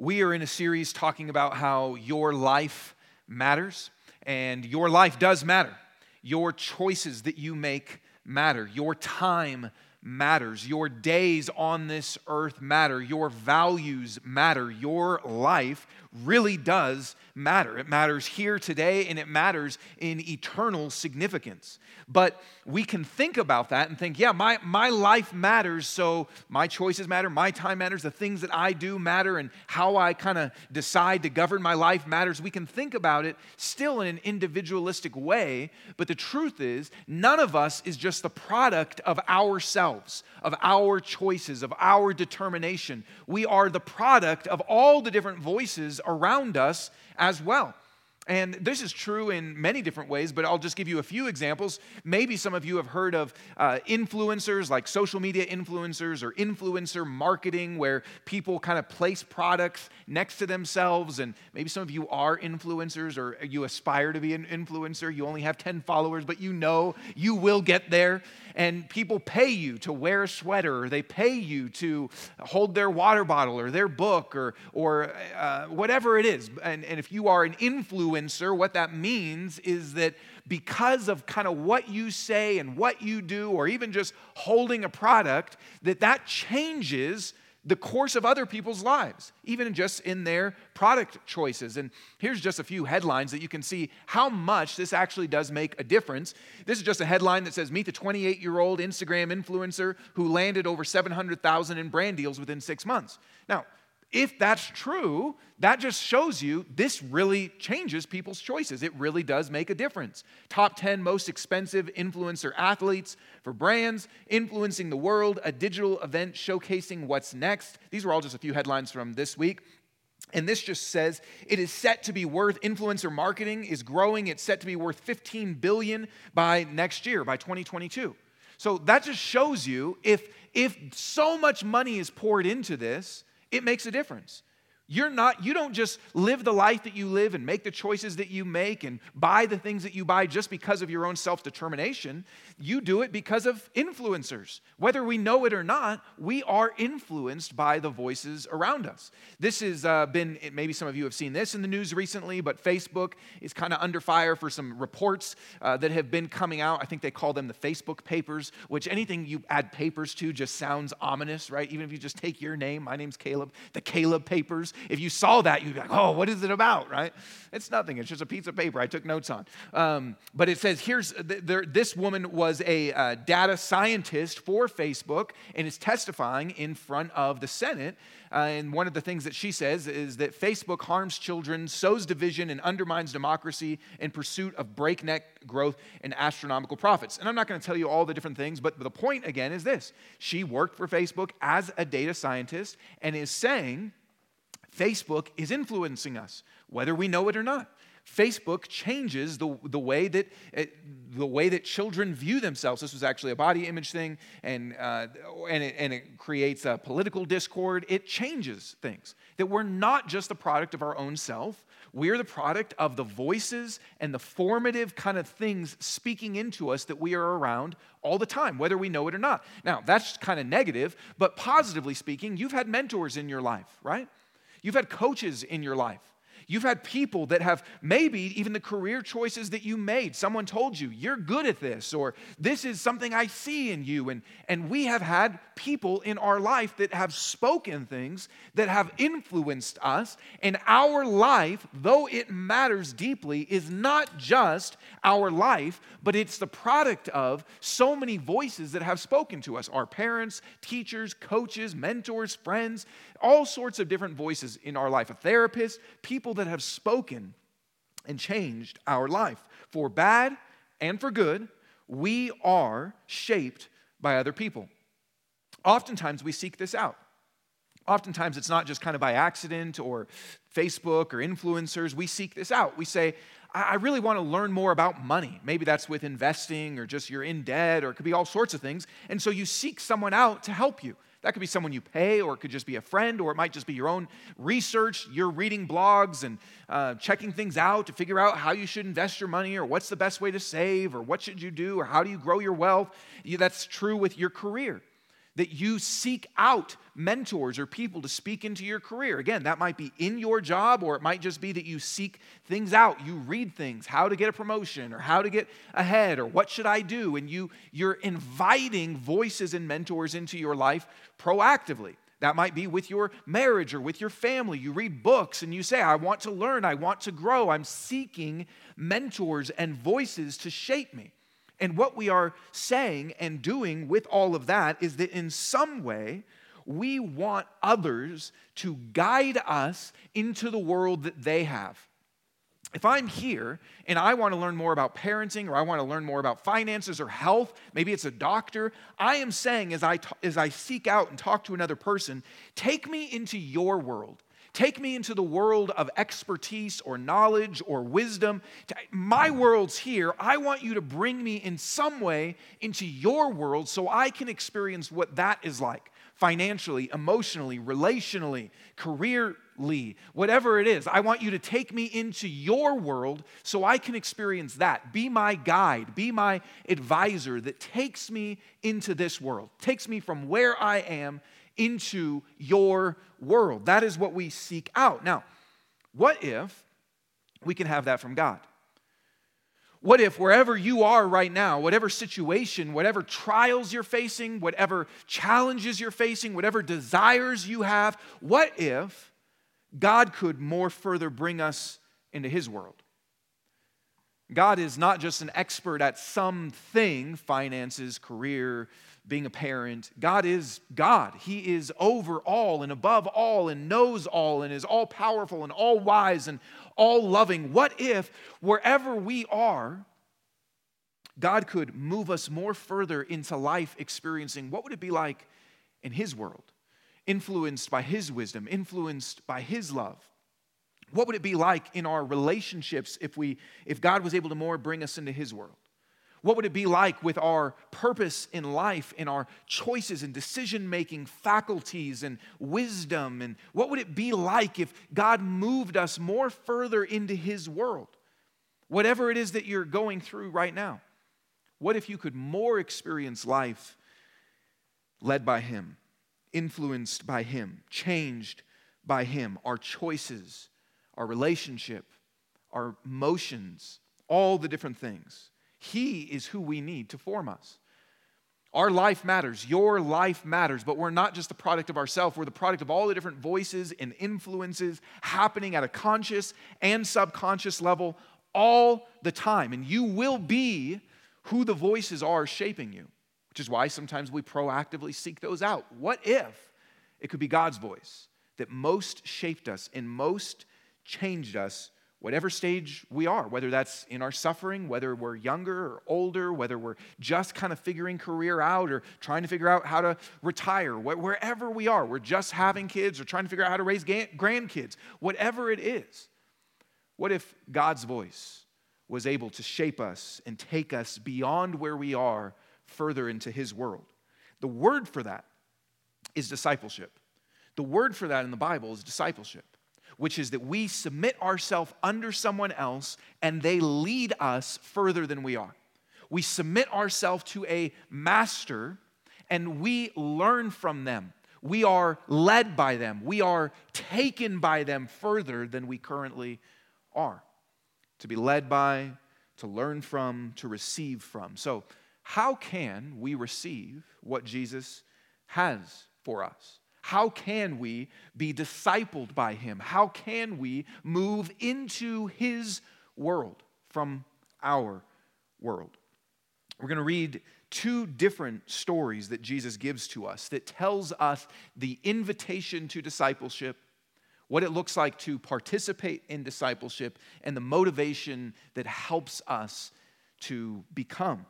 We are in a series talking about how your life matters, and your life does matter. Your choices that you make matter. Your time matters. Your days on this earth matter. Your values matter. Your life really does matter. It matters here today and it matters in eternal significance. But we can think about that and think, yeah, my, my life matters, so my choices matter, my time matters, the things that I do matter, and how I kind of decide to govern my life matters. We can think about it still in an individualistic way, but the truth is, none of us is just the product of ourselves, of our choices, of our determination. We are the product of all the different voices around us as well. And this is true in many different ways, but I'll just give you a few examples. Maybe some of you have heard of uh, influencers, like social media influencers or influencer marketing, where people kind of place products next to themselves. And maybe some of you are influencers or you aspire to be an influencer. You only have 10 followers, but you know you will get there and people pay you to wear a sweater, or they pay you to hold their water bottle or their book or, or uh, whatever it is. And, and if you are an influencer, what that means is that because of kind of what you say and what you do, or even just holding a product, that that changes the course of other people's lives, even just in their product choices. And here's just a few headlines that you can see how much this actually does make a difference. This is just a headline that says Meet the 28 year old Instagram influencer who landed over 700,000 in brand deals within six months. Now, if that's true, that just shows you this really changes people's choices. It really does make a difference. Top 10 most expensive influencer athletes for brands, influencing the world, a digital event showcasing what's next. These were all just a few headlines from this week. And this just says it is set to be worth influencer marketing is growing. It's set to be worth 15 billion by next year, by 2022. So that just shows you if if so much money is poured into this, it makes a difference. You're not, you don't just live the life that you live and make the choices that you make and buy the things that you buy just because of your own self determination. You do it because of influencers. Whether we know it or not, we are influenced by the voices around us. This has uh, been, maybe some of you have seen this in the news recently, but Facebook is kind of under fire for some reports uh, that have been coming out. I think they call them the Facebook papers, which anything you add papers to just sounds ominous, right? Even if you just take your name, my name's Caleb, the Caleb papers if you saw that, you'd be like, oh, what is it about, right? It's nothing. It's just a piece of paper I took notes on. Um, but it says here's there, this woman was a uh, data scientist for Facebook and is testifying in front of the Senate. Uh, and one of the things that she says is that Facebook harms children, sows division, and undermines democracy in pursuit of breakneck growth and astronomical profits. And I'm not going to tell you all the different things, but the point again is this she worked for Facebook as a data scientist and is saying Facebook is influencing us, whether we know it or not. Facebook changes the, the, way that, uh, the way that children view themselves. This was actually a body image thing, and, uh, and, it, and it creates a political discord. It changes things. That we're not just a product of our own self, we're the product of the voices and the formative kind of things speaking into us that we are around all the time, whether we know it or not. Now, that's kind of negative, but positively speaking, you've had mentors in your life, right? You've had coaches in your life. You've had people that have maybe even the career choices that you made. Someone told you, you're good at this, or this is something I see in you. And, and we have had people in our life that have spoken things that have influenced us. And our life, though it matters deeply, is not just our life, but it's the product of so many voices that have spoken to us our parents, teachers, coaches, mentors, friends, all sorts of different voices in our life, a therapist, people that have spoken and changed our life. For bad and for good, we are shaped by other people. Oftentimes we seek this out. Oftentimes it's not just kind of by accident or Facebook or influencers. We seek this out. We say, I really want to learn more about money. Maybe that's with investing or just you're in debt or it could be all sorts of things. And so you seek someone out to help you. That could be someone you pay, or it could just be a friend, or it might just be your own research. You're reading blogs and uh, checking things out to figure out how you should invest your money, or what's the best way to save, or what should you do, or how do you grow your wealth. You, that's true with your career that you seek out mentors or people to speak into your career. Again, that might be in your job, or it might just be that you seek things out. You read things, how to get a promotion, or how to get ahead, or what should I do? And you, you're inviting voices and mentors into your life proactively. That might be with your marriage or with your family. You read books and you say, I want to learn, I want to grow. I'm seeking mentors and voices to shape me. And what we are saying and doing with all of that is that in some way, we want others to guide us into the world that they have. If I'm here and I want to learn more about parenting or I want to learn more about finances or health, maybe it's a doctor, I am saying as I, as I seek out and talk to another person, take me into your world. Take me into the world of expertise or knowledge or wisdom. My world's here. I want you to bring me in some way into your world so I can experience what that is like financially, emotionally, relationally, careerly, whatever it is. I want you to take me into your world so I can experience that. Be my guide, be my advisor that takes me into this world, takes me from where I am into your world. That is what we seek out. Now, what if we can have that from God? What if wherever you are right now, whatever situation, whatever trials you're facing, whatever challenges you're facing, whatever desires you have, what if God could more further bring us into His world? God is not just an expert at something finances, career, being a parent. God is God. He is over all and above all and knows all and is all powerful and all wise and all loving. What if, wherever we are, God could move us more further into life experiencing what would it be like in His world? Influenced by His wisdom, influenced by His love. What would it be like in our relationships if, we, if God was able to more bring us into His world? What would it be like with our purpose in life, in our choices and decision making faculties and wisdom? And what would it be like if God moved us more further into His world? Whatever it is that you're going through right now, what if you could more experience life led by Him, influenced by Him, changed by Him, our choices, our relationship, our emotions, all the different things? He is who we need to form us. Our life matters. Your life matters, but we're not just the product of ourselves. We're the product of all the different voices and influences happening at a conscious and subconscious level all the time. And you will be who the voices are shaping you, which is why sometimes we proactively seek those out. What if it could be God's voice that most shaped us and most changed us whatever stage we are, whether that's in our suffering, whether we're younger or older, whether we're just kind of figuring career out or trying to figure out how to retire, wherever we are, we're just having kids or trying to figure out how to raise grandkids, whatever it is. What if God's voice was able to shape us and take us beyond where we are further into His world? The word for that is discipleship. The word for that in the Bible is discipleship which is that we submit ourselves under someone else and they lead us further than we are. We submit ourselves to a master and we learn from them. We are led by them. We are taken by them further than we currently are. To be led by, to learn from, to receive from. So, how can we receive what Jesus has for us? How can we be discipled by him? How can we move into his world from our world? We're going to read two different stories that Jesus gives to us that tells us the invitation to discipleship, what it looks like to participate in discipleship, and the motivation that helps us to become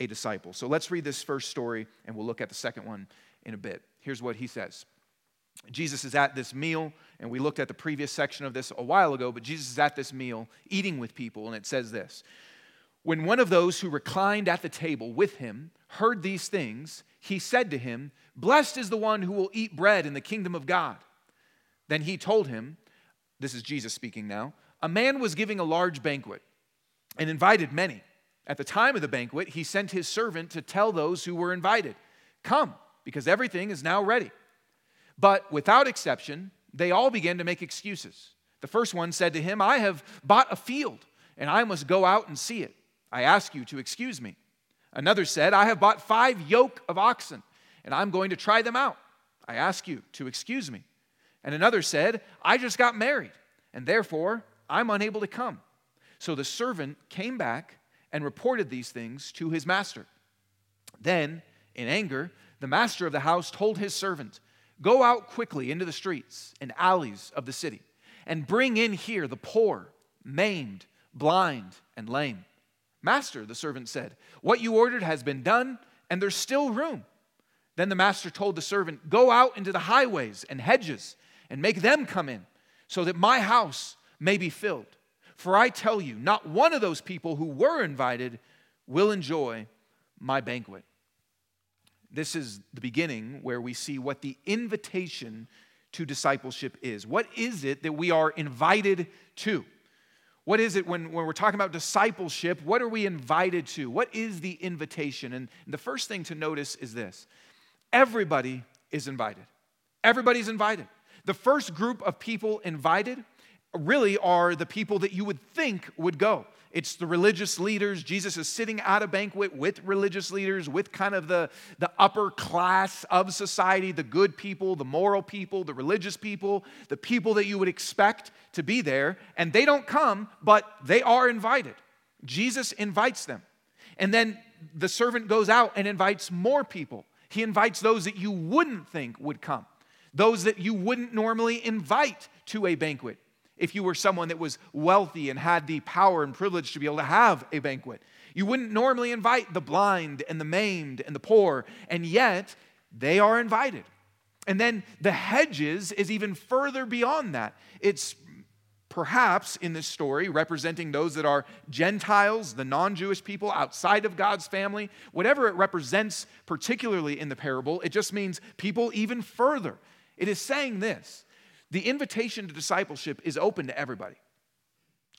a disciple. So let's read this first story and we'll look at the second one in a bit. Here's what he says. Jesus is at this meal, and we looked at the previous section of this a while ago, but Jesus is at this meal eating with people, and it says this When one of those who reclined at the table with him heard these things, he said to him, Blessed is the one who will eat bread in the kingdom of God. Then he told him, This is Jesus speaking now, a man was giving a large banquet and invited many. At the time of the banquet, he sent his servant to tell those who were invited, Come because everything is now ready. But without exception, they all began to make excuses. The first one said to him, I have bought a field, and I must go out and see it. I ask you to excuse me. Another said, I have bought five yoke of oxen, and I'm going to try them out. I ask you to excuse me. And another said, I just got married, and therefore I'm unable to come. So the servant came back and reported these things to his master. Then, in anger, the master of the house told his servant, Go out quickly into the streets and alleys of the city, and bring in here the poor, maimed, blind, and lame. Master, the servant said, What you ordered has been done, and there's still room. Then the master told the servant, Go out into the highways and hedges and make them come in, so that my house may be filled. For I tell you, not one of those people who were invited will enjoy my banquet. This is the beginning where we see what the invitation to discipleship is. What is it that we are invited to? What is it when, when we're talking about discipleship? What are we invited to? What is the invitation? And the first thing to notice is this everybody is invited. Everybody's invited. The first group of people invited really are the people that you would think would go. It's the religious leaders. Jesus is sitting at a banquet with religious leaders, with kind of the, the upper class of society, the good people, the moral people, the religious people, the people that you would expect to be there. And they don't come, but they are invited. Jesus invites them. And then the servant goes out and invites more people. He invites those that you wouldn't think would come, those that you wouldn't normally invite to a banquet if you were someone that was wealthy and had the power and privilege to be able to have a banquet. You wouldn't normally invite the blind and the maimed and the poor, and yet they are invited. And then the hedges is even further beyond that. It's perhaps in this story representing those that are Gentiles, the non Jewish people outside of God's family. Whatever it represents, particularly in the parable, it just means people even further. It is saying this the invitation to discipleship is open to everybody.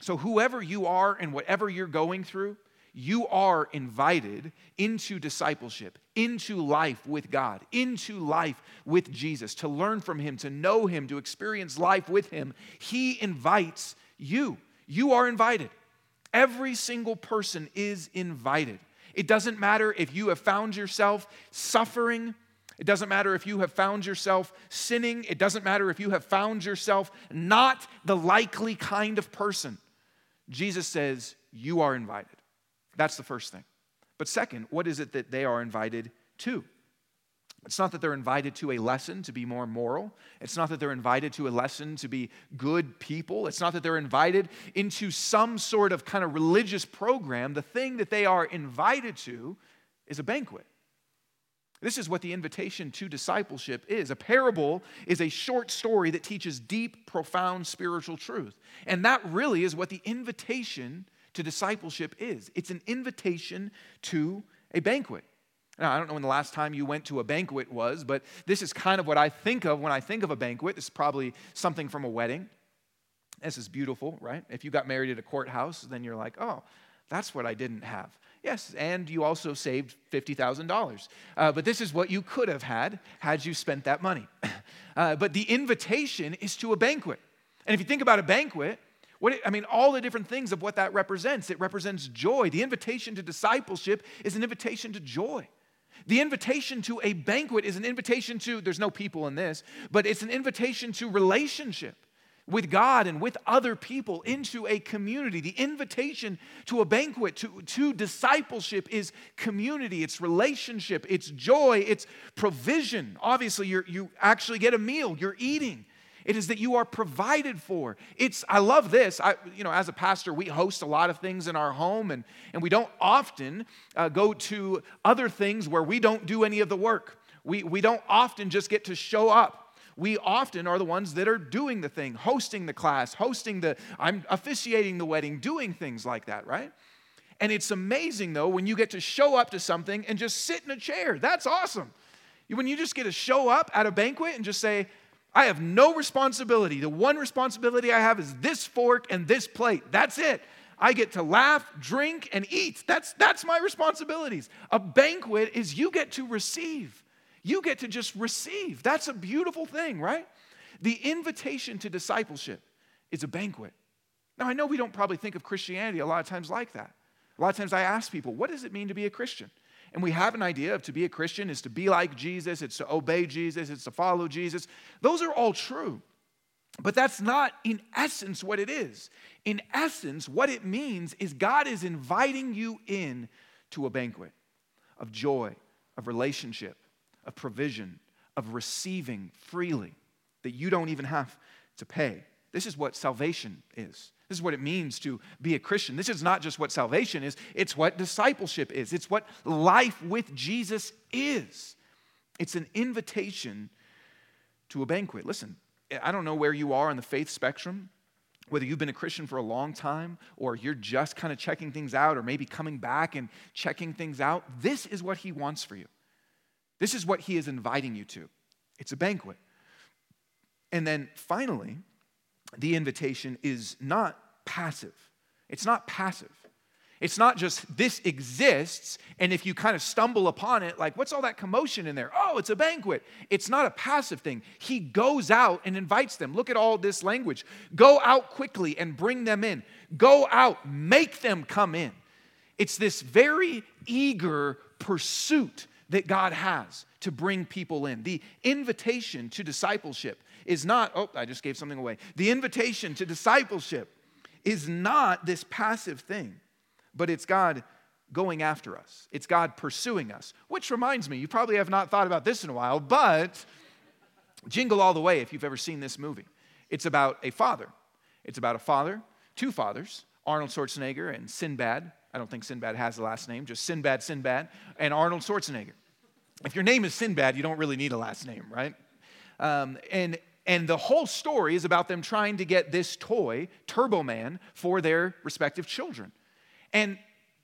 So, whoever you are and whatever you're going through, you are invited into discipleship, into life with God, into life with Jesus, to learn from Him, to know Him, to experience life with Him. He invites you. You are invited. Every single person is invited. It doesn't matter if you have found yourself suffering it doesn't matter if you have found yourself sinning. It doesn't matter if you have found yourself not the likely kind of person. Jesus says, You are invited. That's the first thing. But second, what is it that they are invited to? It's not that they're invited to a lesson to be more moral. It's not that they're invited to a lesson to be good people. It's not that they're invited into some sort of kind of religious program. The thing that they are invited to is a banquet. This is what the invitation to discipleship is. A parable is a short story that teaches deep, profound spiritual truth. And that really is what the invitation to discipleship is it's an invitation to a banquet. Now, I don't know when the last time you went to a banquet was, but this is kind of what I think of when I think of a banquet. This is probably something from a wedding. This is beautiful, right? If you got married at a courthouse, then you're like, oh, that's what I didn't have. Yes, and you also saved $50,000. Uh, but this is what you could have had had you spent that money. Uh, but the invitation is to a banquet. And if you think about a banquet, what it, I mean, all the different things of what that represents, it represents joy. The invitation to discipleship is an invitation to joy. The invitation to a banquet is an invitation to, there's no people in this, but it's an invitation to relationship with God and with other people into a community. The invitation to a banquet, to, to discipleship, is community, it's relationship, it's joy, it's provision. Obviously, you you actually get a meal, you're eating. It is that you are provided for. It's, I love this. I, you know, as a pastor, we host a lot of things in our home, and, and we don't often uh, go to other things where we don't do any of the work. We, we don't often just get to show up we often are the ones that are doing the thing, hosting the class, hosting the, I'm officiating the wedding, doing things like that, right? And it's amazing though when you get to show up to something and just sit in a chair. That's awesome. When you just get to show up at a banquet and just say, I have no responsibility. The one responsibility I have is this fork and this plate. That's it. I get to laugh, drink, and eat. That's, that's my responsibilities. A banquet is you get to receive. You get to just receive. That's a beautiful thing, right? The invitation to discipleship is a banquet. Now, I know we don't probably think of Christianity a lot of times like that. A lot of times I ask people, what does it mean to be a Christian? And we have an idea of to be a Christian is to be like Jesus, it's to obey Jesus, it's to follow Jesus. Those are all true. But that's not in essence what it is. In essence, what it means is God is inviting you in to a banquet of joy, of relationship, provision, of receiving freely that you don't even have to pay. This is what salvation is. This is what it means to be a Christian. This is not just what salvation is, it's what discipleship is. It's what life with Jesus is. It's an invitation to a banquet. Listen, I don't know where you are on the faith spectrum, whether you've been a Christian for a long time or you're just kind of checking things out or maybe coming back and checking things out. This is what He wants for you. This is what He is inviting you to. It's a banquet. And then finally, the invitation is not passive. It's not passive. It's not just this exists, and if you kind of stumble upon it, like, what's all that commotion in there? Oh, it's a banquet. It's not a passive thing. He goes out and invites them. Look at all this language. Go out quickly and bring them in. Go out, make them come in. It's this very eager pursuit that God has to bring people in. The invitation to discipleship is not, oh, I just gave something away. The invitation to discipleship is not this passive thing, but it's God going after us. It's God pursuing us. Which reminds me, you probably have not thought about this in a while, but Jingle All the Way, if you've ever seen this movie, it's about a father. It's about a father, two fathers, Arnold Schwarzenegger and Sinbad. I don't think Sinbad has the last name, just Sinbad, Sinbad, and Arnold Schwarzenegger. If your name is Sinbad, you don't really need a last name, right? Um, and and the whole story is about them trying to get this toy, Turbo Man, for their respective children. And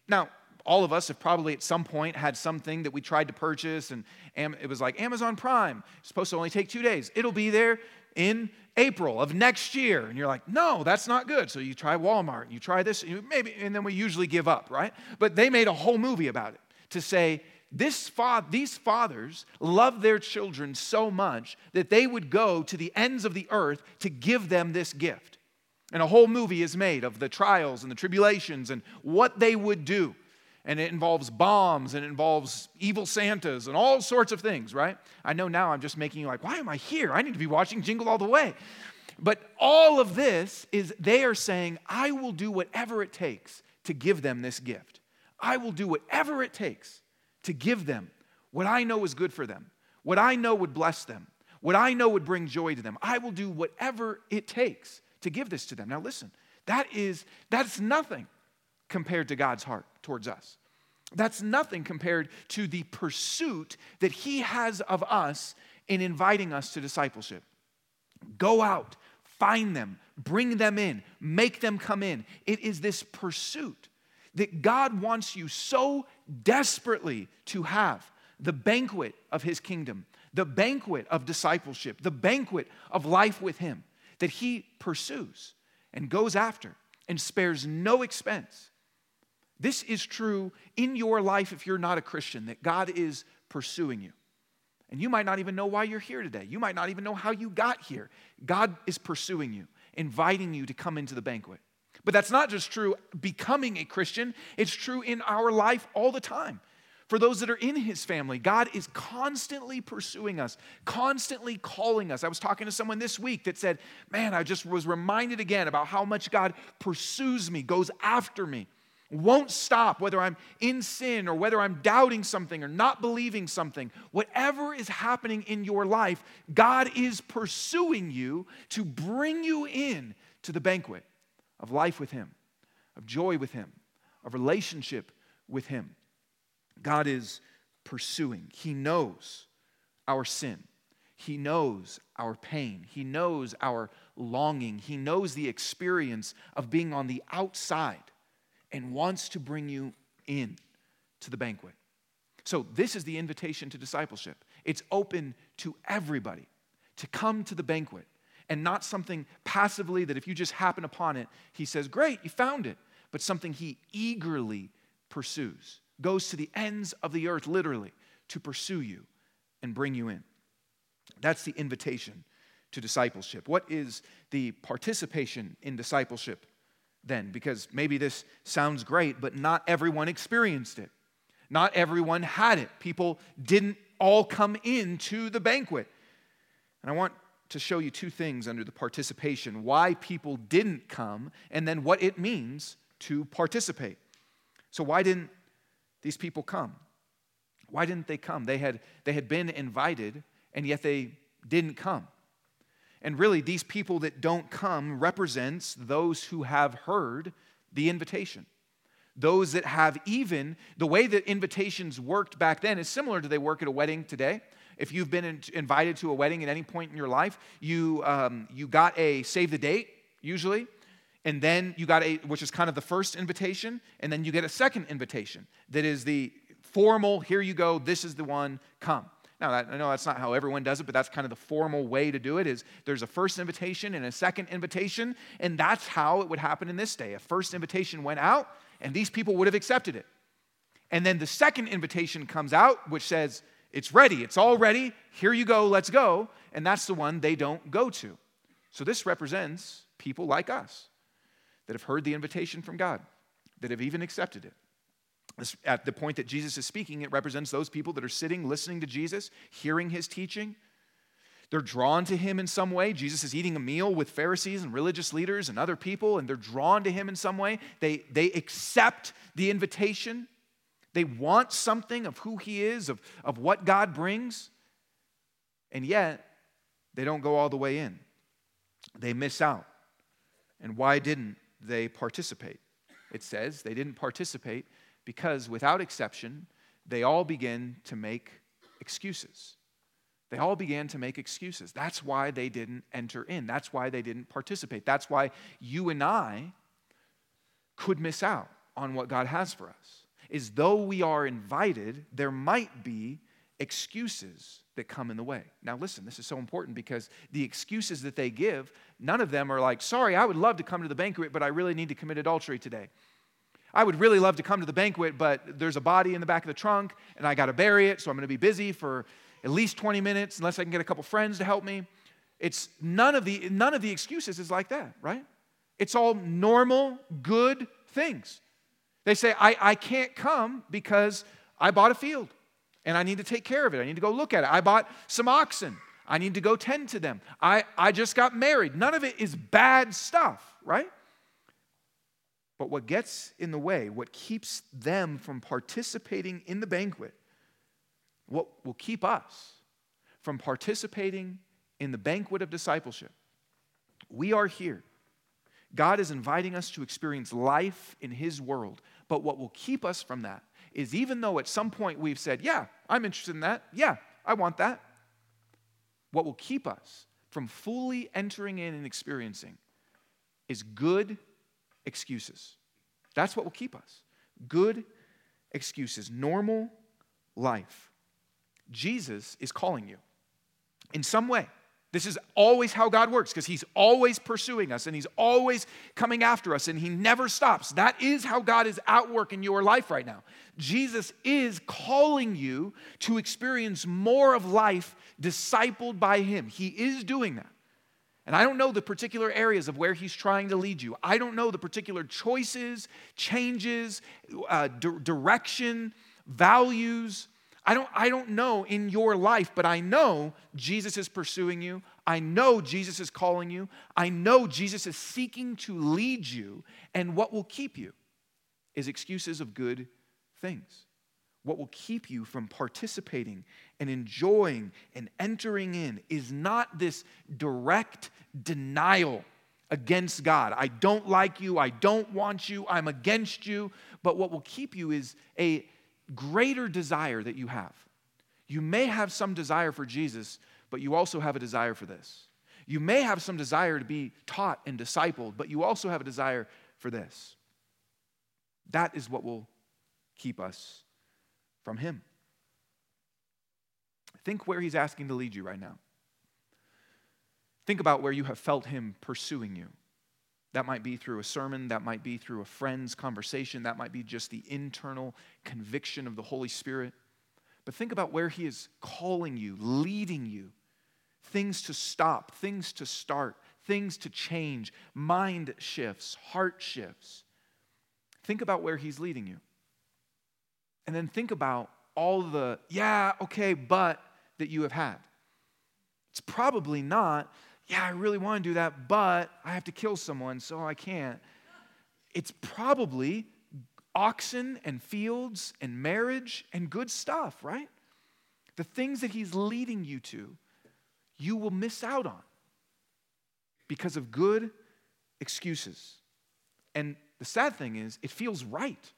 now, all of us have probably at some point had something that we tried to purchase, and it was like Amazon Prime, it's supposed to only take two days. It'll be there in April of next year. And you're like, no, that's not good. So you try Walmart, and you try this, and maybe, and then we usually give up, right? But they made a whole movie about it to say, this fa- these fathers loved their children so much that they would go to the ends of the earth to give them this gift. And a whole movie is made of the trials and the tribulations and what they would do. And it involves bombs and it involves evil Santas and all sorts of things, right? I know now I'm just making you like, why am I here? I need to be watching Jingle All the Way. But all of this is they are saying, I will do whatever it takes to give them this gift. I will do whatever it takes to give them what I know is good for them, what I know would bless them, what I know would bring joy to them. I will do whatever it takes to give this to them. Now listen, that is that's nothing compared to God's heart towards us. That's nothing compared to the pursuit that he has of us in inviting us to discipleship. Go out, find them, bring them in, make them come in. It is this pursuit that God wants you so desperately to have the banquet of his kingdom, the banquet of discipleship, the banquet of life with him that he pursues and goes after and spares no expense. This is true in your life if you're not a Christian, that God is pursuing you. And you might not even know why you're here today. You might not even know how you got here. God is pursuing you, inviting you to come into the banquet. But that's not just true becoming a Christian, it's true in our life all the time. For those that are in his family, God is constantly pursuing us, constantly calling us. I was talking to someone this week that said, Man, I just was reminded again about how much God pursues me, goes after me, won't stop, whether I'm in sin or whether I'm doubting something or not believing something. Whatever is happening in your life, God is pursuing you to bring you in to the banquet of life with Him, of joy with Him, of relationship with Him. God is pursuing. He knows our sin. He knows our pain. He knows our longing. He knows the experience of being on the outside and wants to bring you in to the banquet. So, this is the invitation to discipleship. It's open to everybody to come to the banquet and not something passively that if you just happen upon it, he says, Great, you found it, but something he eagerly pursues, goes to the ends of the earth, literally, to pursue you and bring you in. That's the invitation to discipleship. What is the participation in discipleship then? Because maybe this sounds great, but not everyone experienced it. Not everyone had it. People didn't all come into the banquet. And I want to show you two things under the participation why people didn't come, and then what it means to participate. So, why didn't these people come? Why didn't they come? They had, they had been invited, and yet they didn't come. And really, these people that don't come represents those who have heard the invitation. Those that have even, the way that invitations worked back then is similar to they work at a wedding today. If you've been in, invited to a wedding at any point in your life, you, um, you got a save the date, usually, and then you got a, which is kind of the first invitation, and then you get a second invitation that is the formal, here you go, this is the one, come. Now, I know that's not how everyone does it, but that's kind of the formal way to do it is there's a first invitation and a second invitation, and that's how it would happen in this day. A first invitation went out, and these people would have accepted it. And then the second invitation comes out, which says, it's ready, it's all ready, here you go, let's go. And that's the one they don't go to. So this represents people like us that have heard the invitation from God, that have even accepted it. At the point that Jesus is speaking, it represents those people that are sitting, listening to Jesus, hearing his teaching. They're drawn to him in some way. Jesus is eating a meal with Pharisees and religious leaders and other people, and they're drawn to him in some way. They, they accept the invitation. They want something of who he is, of, of what God brings, and yet they don't go all the way in. They miss out. And why didn't they participate? It says they didn't participate because without exception, they all begin to make excuses. They all began to make excuses. That's why they didn't enter in. That's why they didn't participate. That's why you and I could miss out on what God has for us. Is though we are invited, there might be excuses that come in the way. Now, listen, this is so important because the excuses that they give, none of them are like, sorry, I would love to come to the banquet, but I really need to commit adultery today. I would really love to come to the banquet, but there's a body in the back of the trunk and I got to bury it, so I'm going to be busy for at least 20 minutes unless I can get a couple friends to help me. It's none of the none of the excuses is like that, right? It's all normal, good things. They say, I, I can't come because I bought a field and I need to take care of it. I need to go look at it. I bought some oxen. I need to go tend to them. I, I just got married. None of it is bad stuff, right? But what gets in the way, what keeps them from participating in the banquet, what will keep us from participating in the banquet of discipleship, we are here. God is inviting us to experience life in His world. But what will keep us from that is even though at some point we've said, Yeah, I'm interested in that. Yeah, I want that. What will keep us from fully entering in and experiencing is good excuses. That's what will keep us. Good excuses, normal life. Jesus is calling you in some way. This is always how God works because He's always pursuing us and He's always coming after us and He never stops. That is how God is at work in your life right now. Jesus is calling you to experience more of life discipled by Him. He is doing that. And I don't know the particular areas of where he's trying to lead you. I don't know the particular choices, changes, uh, d- direction, values. I don't, I don't know in your life, but I know Jesus is pursuing you. I know Jesus is calling you. I know Jesus is seeking to lead you. And what will keep you is excuses of good things what will keep you from participating and enjoying and entering in is not this direct denial against God. I don't like you. I don't want you. I'm against you. But what will keep you is a greater desire that you have. You may have some desire for Jesus, but you also have a desire for this. You may have some desire to be taught and discipled, but you also have a desire for this. That is what will keep us from Him. Think where He's asking to lead you right now. Think about where you have felt Him pursuing you. That might be through a sermon, that might be through a friend's conversation, that might be just the internal conviction of the Holy Spirit. but think about where He is calling you, leading you. Things to stop, things to start, things to change, mind shifts, heart shifts. Think about where He's leading you. And then think about all the, yeah, okay, but that you have had. It's probably not, yeah, I really want to do that, but I have to kill someone, so I can't. It's probably oxen and fields and marriage and good stuff, right? The things that He's leading you to, you will miss out on because of good excuses. And the sad thing is, it feels right.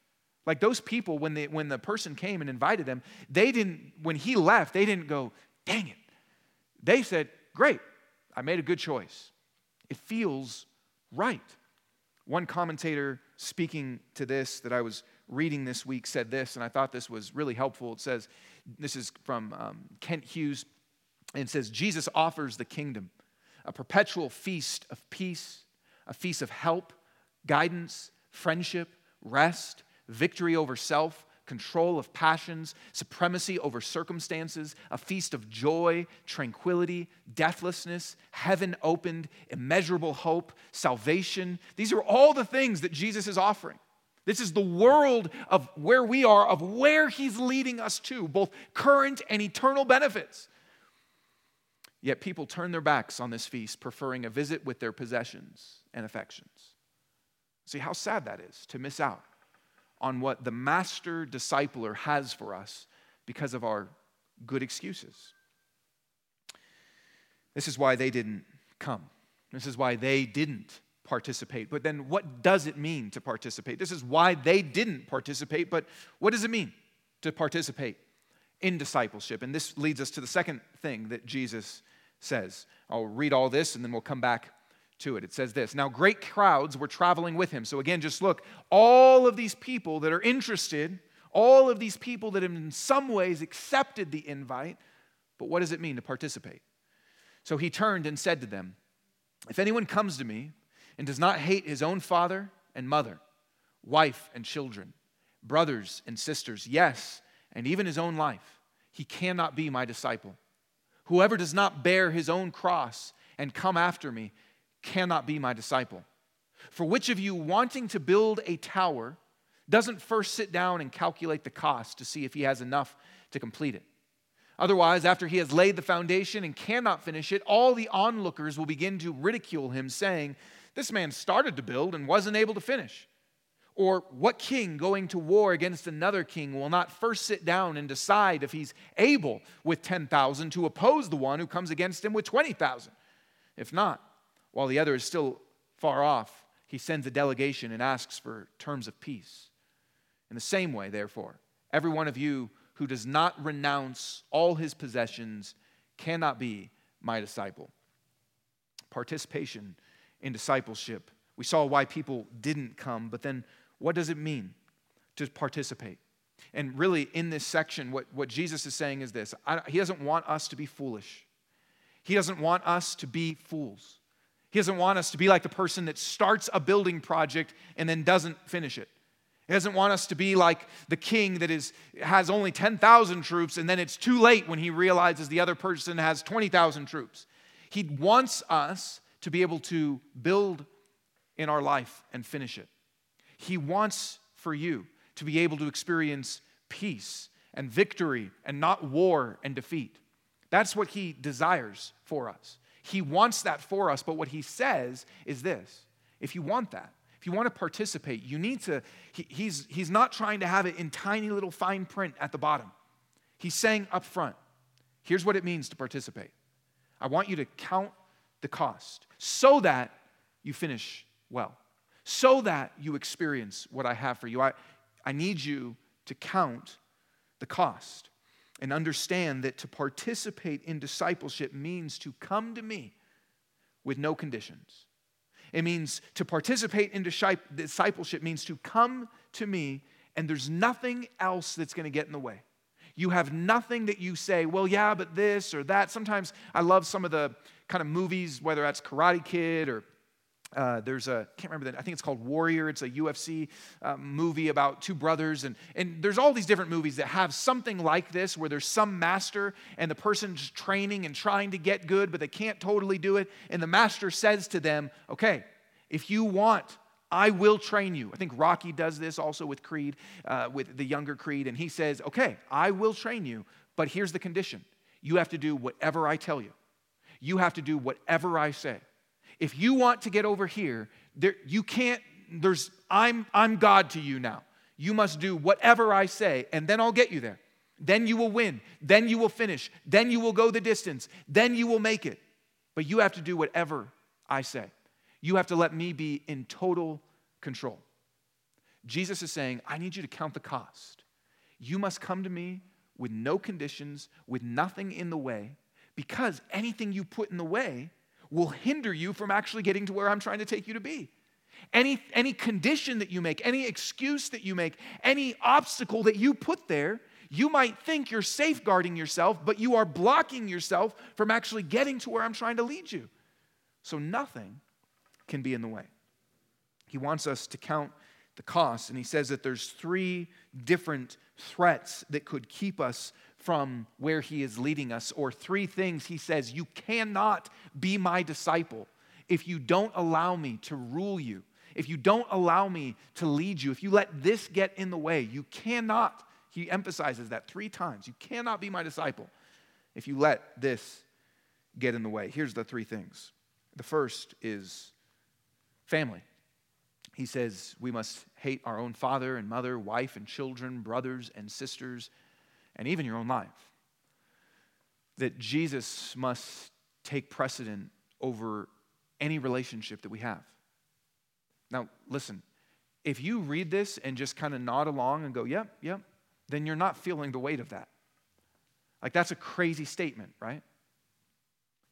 Like those people, when, they, when the person came and invited them, they didn't, when he left, they didn't go, dang it. They said, great, I made a good choice. It feels right. One commentator speaking to this that I was reading this week said this, and I thought this was really helpful. It says, this is from um, Kent Hughes, and it says, Jesus offers the kingdom, a perpetual feast of peace, a feast of help, guidance, friendship, rest, victory over self, control of passions, supremacy over circumstances, a feast of joy, tranquility, deathlessness, heaven opened, immeasurable hope, salvation. These are all the things that Jesus is offering. This is the world of where we are, of where he's leading us to, both current and eternal benefits. Yet people turn their backs on this feast, preferring a visit with their possessions and affections. See how sad that is to miss out on what the master discipler has for us because of our good excuses. This is why they didn't come. This is why they didn't participate. But then, what does it mean to participate? This is why they didn't participate, but what does it mean to participate in discipleship? And this leads us to the second thing that Jesus says. I'll read all this and then we'll come back to it. It says this Now, great crowds were traveling with him. So, again, just look, all of these people that are interested, all of these people that have in some ways accepted the invite, but what does it mean to participate? So he turned and said to them, If anyone comes to me and does not hate his own father and mother, wife and children, brothers and sisters, yes, and even his own life, he cannot be my disciple. Whoever does not bear his own cross and come after me cannot be my disciple. For which of you wanting to build a tower doesn't first sit down and calculate the cost to see if he has enough to complete it? Otherwise, after he has laid the foundation and cannot finish it, all the onlookers will begin to ridicule him, saying, This man started to build and wasn't able to finish. Or what king going to war against another king will not first sit down and decide if he's able with 10,000 to oppose the one who comes against him with 20,000? If not, while the other is still far off, he sends a delegation and asks for terms of peace. In the same way, therefore, every one of you who does not renounce all his possessions cannot be my disciple. Participation in discipleship. We saw why people didn't come, but then what does it mean to participate? And really, in this section, what, what Jesus is saying is this I, He doesn't want us to be foolish, He doesn't want us to be fools. He doesn't want us to be like the person that starts a building project and then doesn't finish it. He doesn't want us to be like the king that is, has only 10,000 troops and then it's too late when he realizes the other person has 20,000 troops. He wants us to be able to build in our life and finish it. He wants for you to be able to experience peace and victory and not war and defeat. That's what he desires for us. He wants that for us, but what he says is this if you want that, if you want to participate, you need to, he, he's, he's not trying to have it in tiny little fine print at the bottom. He's saying up front, here's what it means to participate. I want you to count the cost so that you finish well, so that you experience what I have for you. I, I need you to count the cost and understand that to participate in discipleship means to come to me with no conditions. It means to participate in discipleship means to come to me and there's nothing else that's going to get in the way. You have nothing that you say, well, yeah, but this or that. Sometimes I love some of the kind of movies, whether that's Karate Kid or uh, there's a can't remember that i think it's called warrior. It's a ufc uh, movie about two brothers. And, and there's all these different movies that have something like this where there's some master and the person's training and trying to get good but they can't totally do it. And the master says to them okay if you want I will train you. I think Rocky does this also with Creed, uh, with the younger Creed, and he says, Okay, I will train you, but here's the condition. You have to do whatever I tell you, you have to do whatever I say. If you want to get over here, there, you can't, there's, I'm, I'm God to you now. You must do whatever I say, and then I'll get you there. Then you will win. Then you will finish. Then you will go the distance. Then you will make it. But you have to do whatever I say. You have to let me be in total control. Jesus is saying, I need you to count the cost. You must come to me with no conditions, with nothing in the way, because anything you put in the way will hinder you from actually getting to where I'm trying to take you to be. Any, any condition that you make, any excuse that you make, any obstacle that you put there, you might think you're safeguarding yourself, but you are blocking yourself from actually getting to where I'm trying to lead you. So nothing can be in the way. He wants us to count the cost, and he says that there's three different threats that could keep us from where he is leading us, or three things he says you cannot be my disciple if you don't allow me to rule you, if you don't allow me to lead you, if you let this get in the way, you cannot. He emphasizes that three times. You cannot be my disciple if you let this get in the way. Here's the three things. The first is family. He says we must hate our own father and mother, wife and children, brothers and sisters, and even your own life. That Jesus must take precedent over any relationship that we have. Now, listen, if you read this and just kind of nod along and go, yep, yep, then you're not feeling the weight of that. Like, that's a crazy statement, right?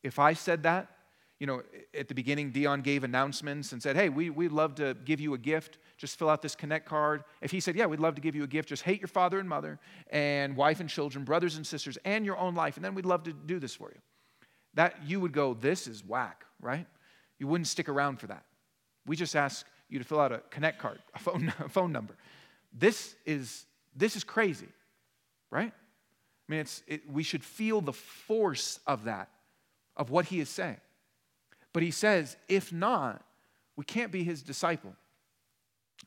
If I said that, you know, at the beginning, Dion gave announcements and said, hey, we, we'd love to give you a gift. Just fill out this Connect card. If he said, yeah, we'd love to give you a gift, just hate your father and mother and wife and children, brothers and sisters, and your own life, and then we'd love to do this for you. That you would go, this is whack, right? You wouldn't stick around for that. We just ask you to fill out a Connect card, a phone, a phone number. This is, this is crazy, right? I mean, it's, it, we should feel the force of that, of what he is saying. But he says, if not, we can't be his disciple.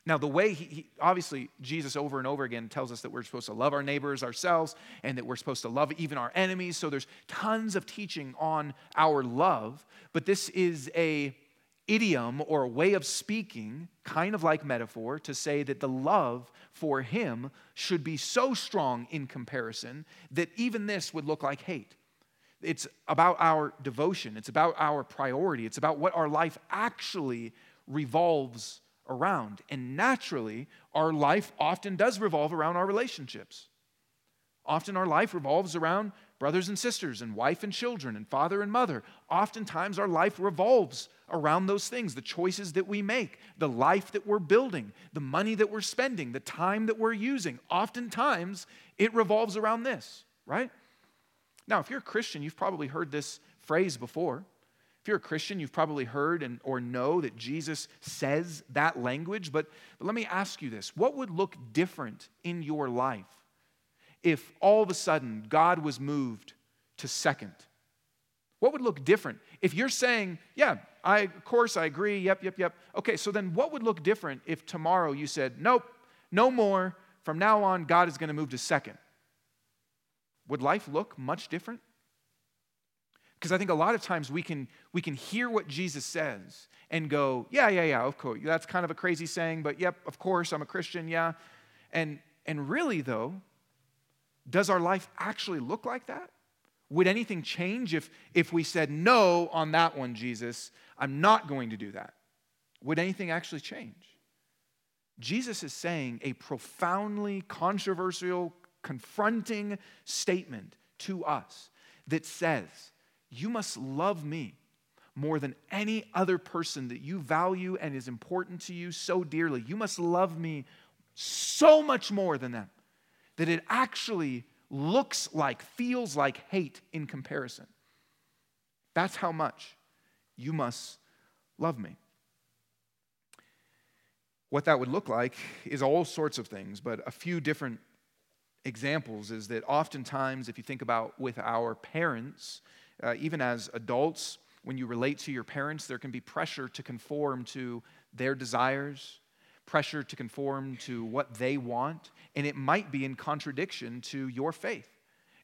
Now, the way he, he, obviously, Jesus over and over again tells us that we're supposed to love our neighbors ourselves and that we're supposed to love even our enemies. So there's tons of teaching on our love, but this is a idiom or a way of speaking, kind of like metaphor, to say that the love for him should be so strong in comparison that even this would look like hate. It's about our devotion, it's about our priority, it's about what our life actually revolves around. And naturally, our life often does revolve around our relationships. Often our life revolves around brothers and sisters, and wife and children, and father and mother. Oftentimes our life revolves around those things the choices that we make, the life that we're building, the money that we're spending, the time that we're using. Oftentimes it revolves around this, right? Now, if you're a Christian, you've probably heard this phrase before. If you're a Christian, you've probably heard and, or know that Jesus says that language. But, but let me ask you this what would look different in your life if all of a sudden God was moved to second? What would look different? If you're saying, yeah, I, of course, I agree, yep, yep, yep. Okay, so then what would look different if tomorrow you said, nope, no more. From now on, God is going to move to second? Would life look much different? Because I think a lot of times we can, we can hear what Jesus says and go, yeah, yeah, yeah, of course. That's kind of a crazy saying, but yep, of course, I'm a Christian, yeah. And, and really, though, does our life actually look like that? Would anything change if, if we said, no, on that one, Jesus, I'm not going to do that? Would anything actually change? Jesus is saying a profoundly controversial, confronting statement to us that says, You must love me more than any other person that you value and is important to you so dearly. You must love me so much more than them that it actually looks like, feels like hate in comparison. That's how much you must love me. What that would look like is all sorts of things, but a few different examples is that oftentimes, if you think about with our parents, uh, even as adults, when you relate to your parents, there can be pressure to conform to their desires, pressure to conform to what they want, and it might be in contradiction to your faith.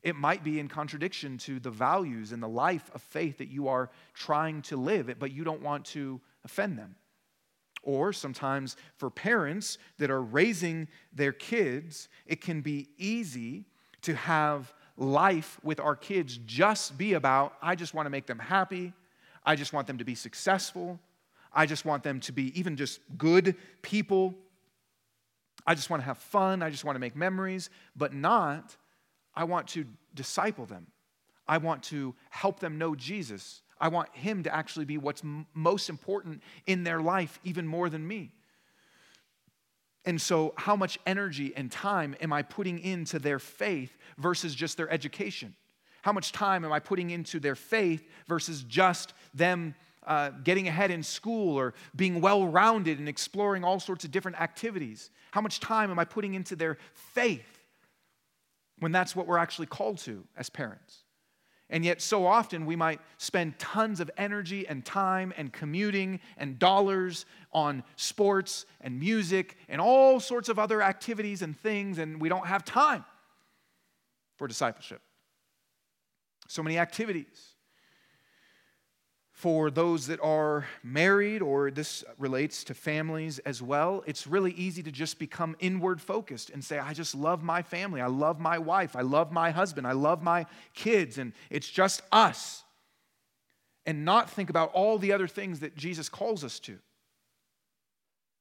It might be in contradiction to the values and the life of faith that you are trying to live, but you don't want to offend them. Or sometimes for parents that are raising their kids, it can be easy to have life with our kids just be about, I just want to make them happy. I just want them to be successful. I just want them to be even just good people. I just want to have fun. I just want to make memories, but not, I want to disciple them. I want to help them know Jesus. I want Him to actually be what's m- most important in their life, even more than me. And so, how much energy and time am I putting into their faith versus just their education? How much time am I putting into their faith versus just them uh, getting ahead in school or being well rounded and exploring all sorts of different activities? How much time am I putting into their faith when that's what we're actually called to as parents? And yet, so often, we might spend tons of energy and time and commuting and dollars on sports and music and all sorts of other activities and things, and we don't have time for discipleship. So many activities for those that are married, or this relates to families as well, it's really easy to just become inward focused and say, I just love my family. I love my wife. I love my husband. I love my kids. And it's just us. And not think about all the other things that Jesus calls us to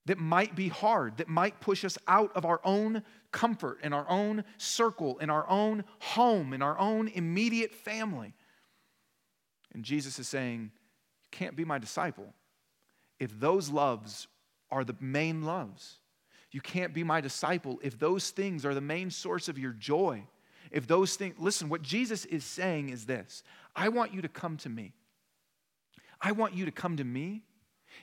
that might be hard, that might push us out of our own comfort, in our own circle, in our own home, in our own immediate family. And Jesus is saying, can't be my disciple if those loves are the main loves. You can't be my disciple if those things are the main source of your joy. If those things, listen, what Jesus is saying is this I want you to come to me. I want you to come to me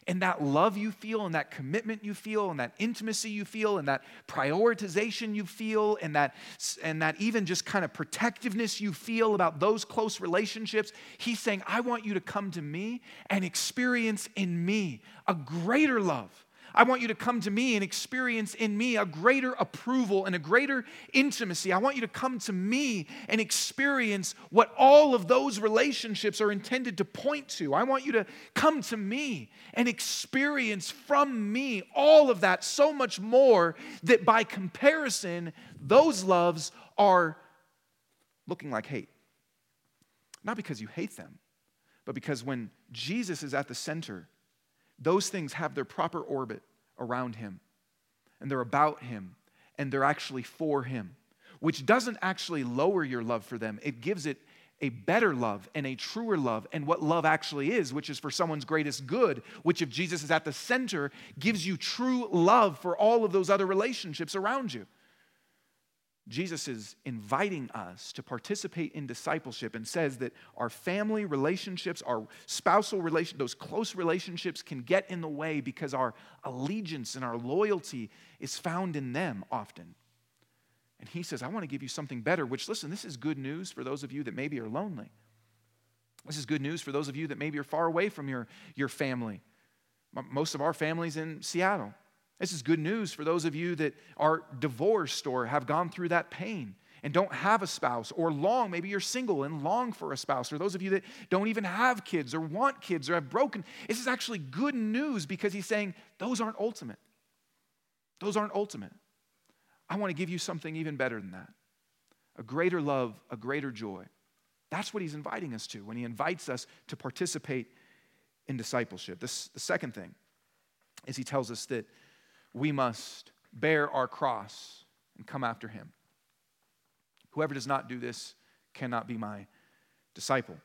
and that love you feel, and that commitment you feel, and that intimacy you feel, and that prioritization you feel, and that, and that even just kind of protectiveness you feel about those close relationships, he's saying, I want you to come to me and experience in me a greater love I want you to come to me and experience in me a greater approval and a greater intimacy. I want you to come to me and experience what all of those relationships are intended to point to. I want you to come to me and experience from me all of that so much more that by comparison, those loves are looking like hate. Not because you hate them, but because when Jesus is at the center, those things have their proper orbit around him, and they're about him, and they're actually for him, which doesn't actually lower your love for them. It gives it a better love and a truer love, and what love actually is, which is for someone's greatest good, which, if Jesus is at the center, gives you true love for all of those other relationships around you. Jesus is inviting us to participate in discipleship and says that our family relationships, our spousal relation, those close relationships can get in the way because our allegiance and our loyalty is found in them often. And he says, I want to give you something better, which, listen, this is good news for those of you that maybe are lonely. This is good news for those of you that maybe are far away from your, your family. Most of our families in Seattle. This is good news for those of you that are divorced or have gone through that pain and don't have a spouse or long, maybe you're single and long for a spouse, or those of you that don't even have kids or want kids or have broken. This is actually good news because he's saying those aren't ultimate. Those aren't ultimate. I want to give you something even better than that a greater love, a greater joy. That's what he's inviting us to when he invites us to participate in discipleship. This, the second thing is he tells us that we must bear our cross and come after him. Whoever does not do this cannot be my disciple.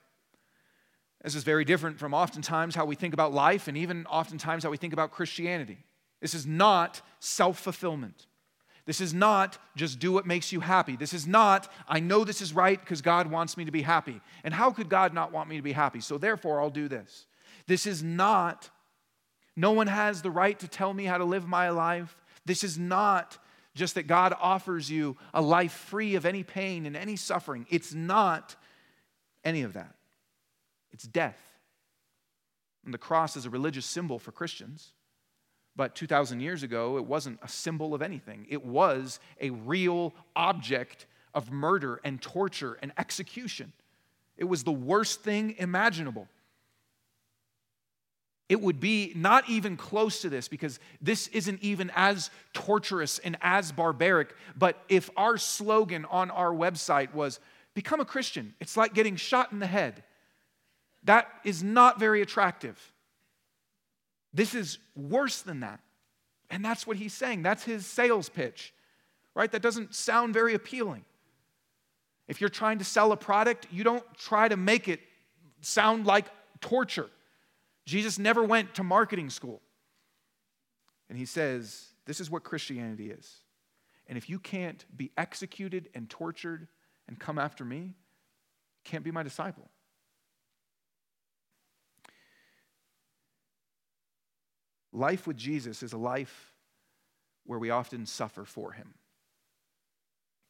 This is very different from oftentimes how we think about life and even oftentimes how we think about Christianity. This is not self fulfillment. This is not just do what makes you happy. This is not, I know this is right because God wants me to be happy. And how could God not want me to be happy? So therefore, I'll do this. This is not No one has the right to tell me how to live my life. This is not just that God offers you a life free of any pain and any suffering. It's not any of that, it's death. And the cross is a religious symbol for Christians. But 2,000 years ago, it wasn't a symbol of anything. It was a real object of murder and torture and execution. It was the worst thing imaginable. It would be not even close to this because this isn't even as torturous and as barbaric. But if our slogan on our website was, Become a Christian, it's like getting shot in the head, that is not very attractive. This is worse than that. And that's what he's saying. That's his sales pitch, right? That doesn't sound very appealing. If you're trying to sell a product, you don't try to make it sound like torture. Jesus never went to marketing school. And he says, This is what Christianity is. And if you can't be executed and tortured and come after me, you can't be my disciple. Life with Jesus is a life where we often suffer for him.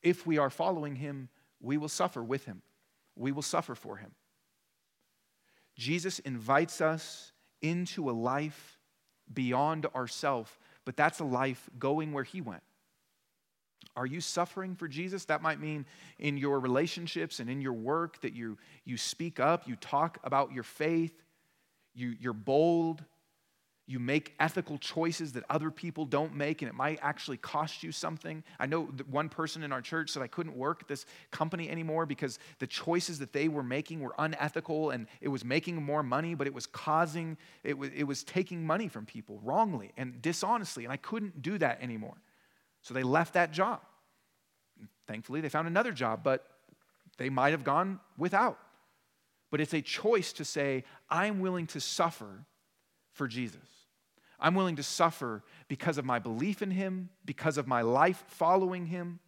If we are following him, we will suffer with him. We will suffer for him. Jesus invites us into a life beyond ourself, but that's a life going where he went. Are you suffering for Jesus? That might mean in your relationships and in your work that you, you speak up, you talk about your faith, you, you're bold, you make ethical choices that other people don't make, and it might actually cost you something. I know one person in our church said I couldn't work at this company anymore because the choices that they were making were unethical and it was making more money, but it was causing, it was, it was taking money from people wrongly and dishonestly, and I couldn't do that anymore. So they left that job. Thankfully, they found another job, but they might have gone without. But it's a choice to say, I'm willing to suffer for Jesus. I'm willing to suffer because of my belief in Him, because of my life following Him.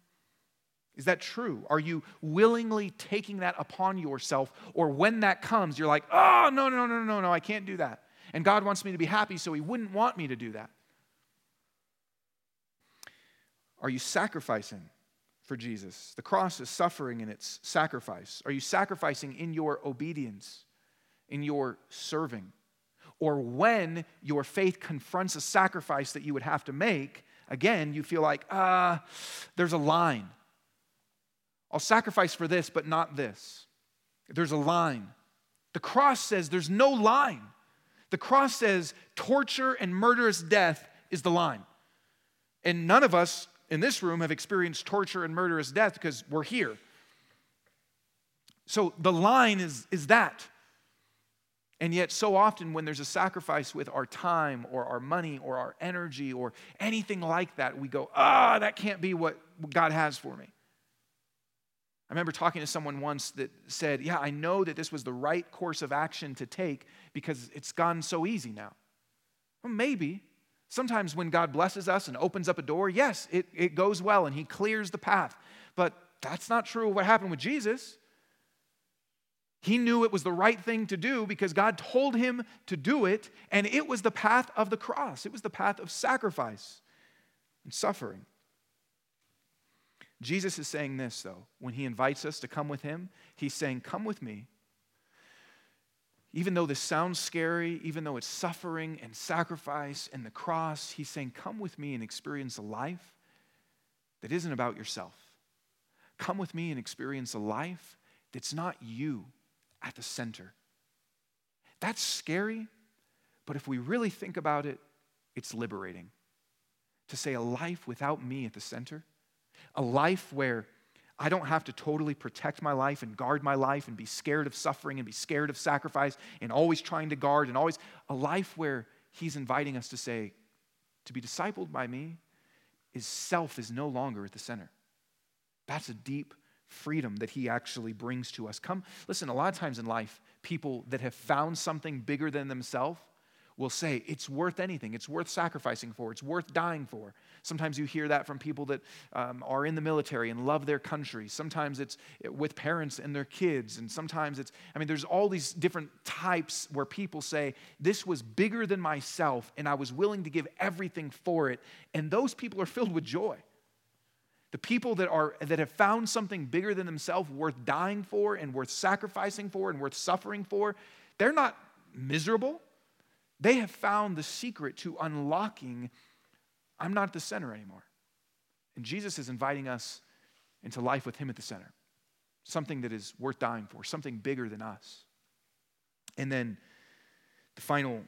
Is that true? Are you willingly taking that upon yourself? Or when that comes, you're like, oh, no, no, no, no, no, I can't do that. And God wants me to be happy, so He wouldn't want me to do that. Are you sacrificing for Jesus? The cross is suffering and it's sacrifice. Are you sacrificing in your obedience, in your serving? Or when your faith confronts a sacrifice that you would have to make, again, you feel like, ah, uh, there's a line. I'll sacrifice for this, but not this. There's a line. The cross says there's no line. The cross says torture and murderous death is the line. And none of us in this room have experienced torture and murderous death because we're here. So the line is, is that. And yet, so often when there's a sacrifice with our time or our money or our energy or anything like that, we go, ah, that can't be what God has for me. I remember talking to someone once that said, Yeah, I know that this was the right course of action to take because it's gone so easy now. Well, maybe. Sometimes when God blesses us and opens up a door, yes, it, it goes well and He clears the path. But that's not true of what happened with Jesus. He knew it was the right thing to do because God told him to do it, and it was the path of the cross. It was the path of sacrifice and suffering. Jesus is saying this, though, when he invites us to come with him, he's saying, Come with me. Even though this sounds scary, even though it's suffering and sacrifice and the cross, he's saying, Come with me and experience a life that isn't about yourself. Come with me and experience a life that's not you at the center. That's scary, but if we really think about it, it's liberating. To say a life without me at the center, a life where I don't have to totally protect my life and guard my life and be scared of suffering and be scared of sacrifice and always trying to guard and always a life where He's inviting us to say, to be discipled by me is self is no longer at the center. That's a deep freedom that he actually brings to us. Come, listen, a lot of times in life, people that have found something bigger than themselves will say it's worth anything. It's worth sacrificing for. It's worth dying for. Sometimes you hear that from people that um, are in the military and love their country. Sometimes it's with parents and their kids. And sometimes it's, I mean, there's all these different types where people say, This was bigger than myself, and I was willing to give everything for it. And those people are filled with joy. The people that, are, that have found something bigger than themselves worth dying for and worth sacrificing for and worth suffering for, they're not miserable. They have found the secret to unlocking I'm not at the center anymore. And Jesus is inviting us into life with Him at the center, something that is worth dying for, something bigger than us. And then the final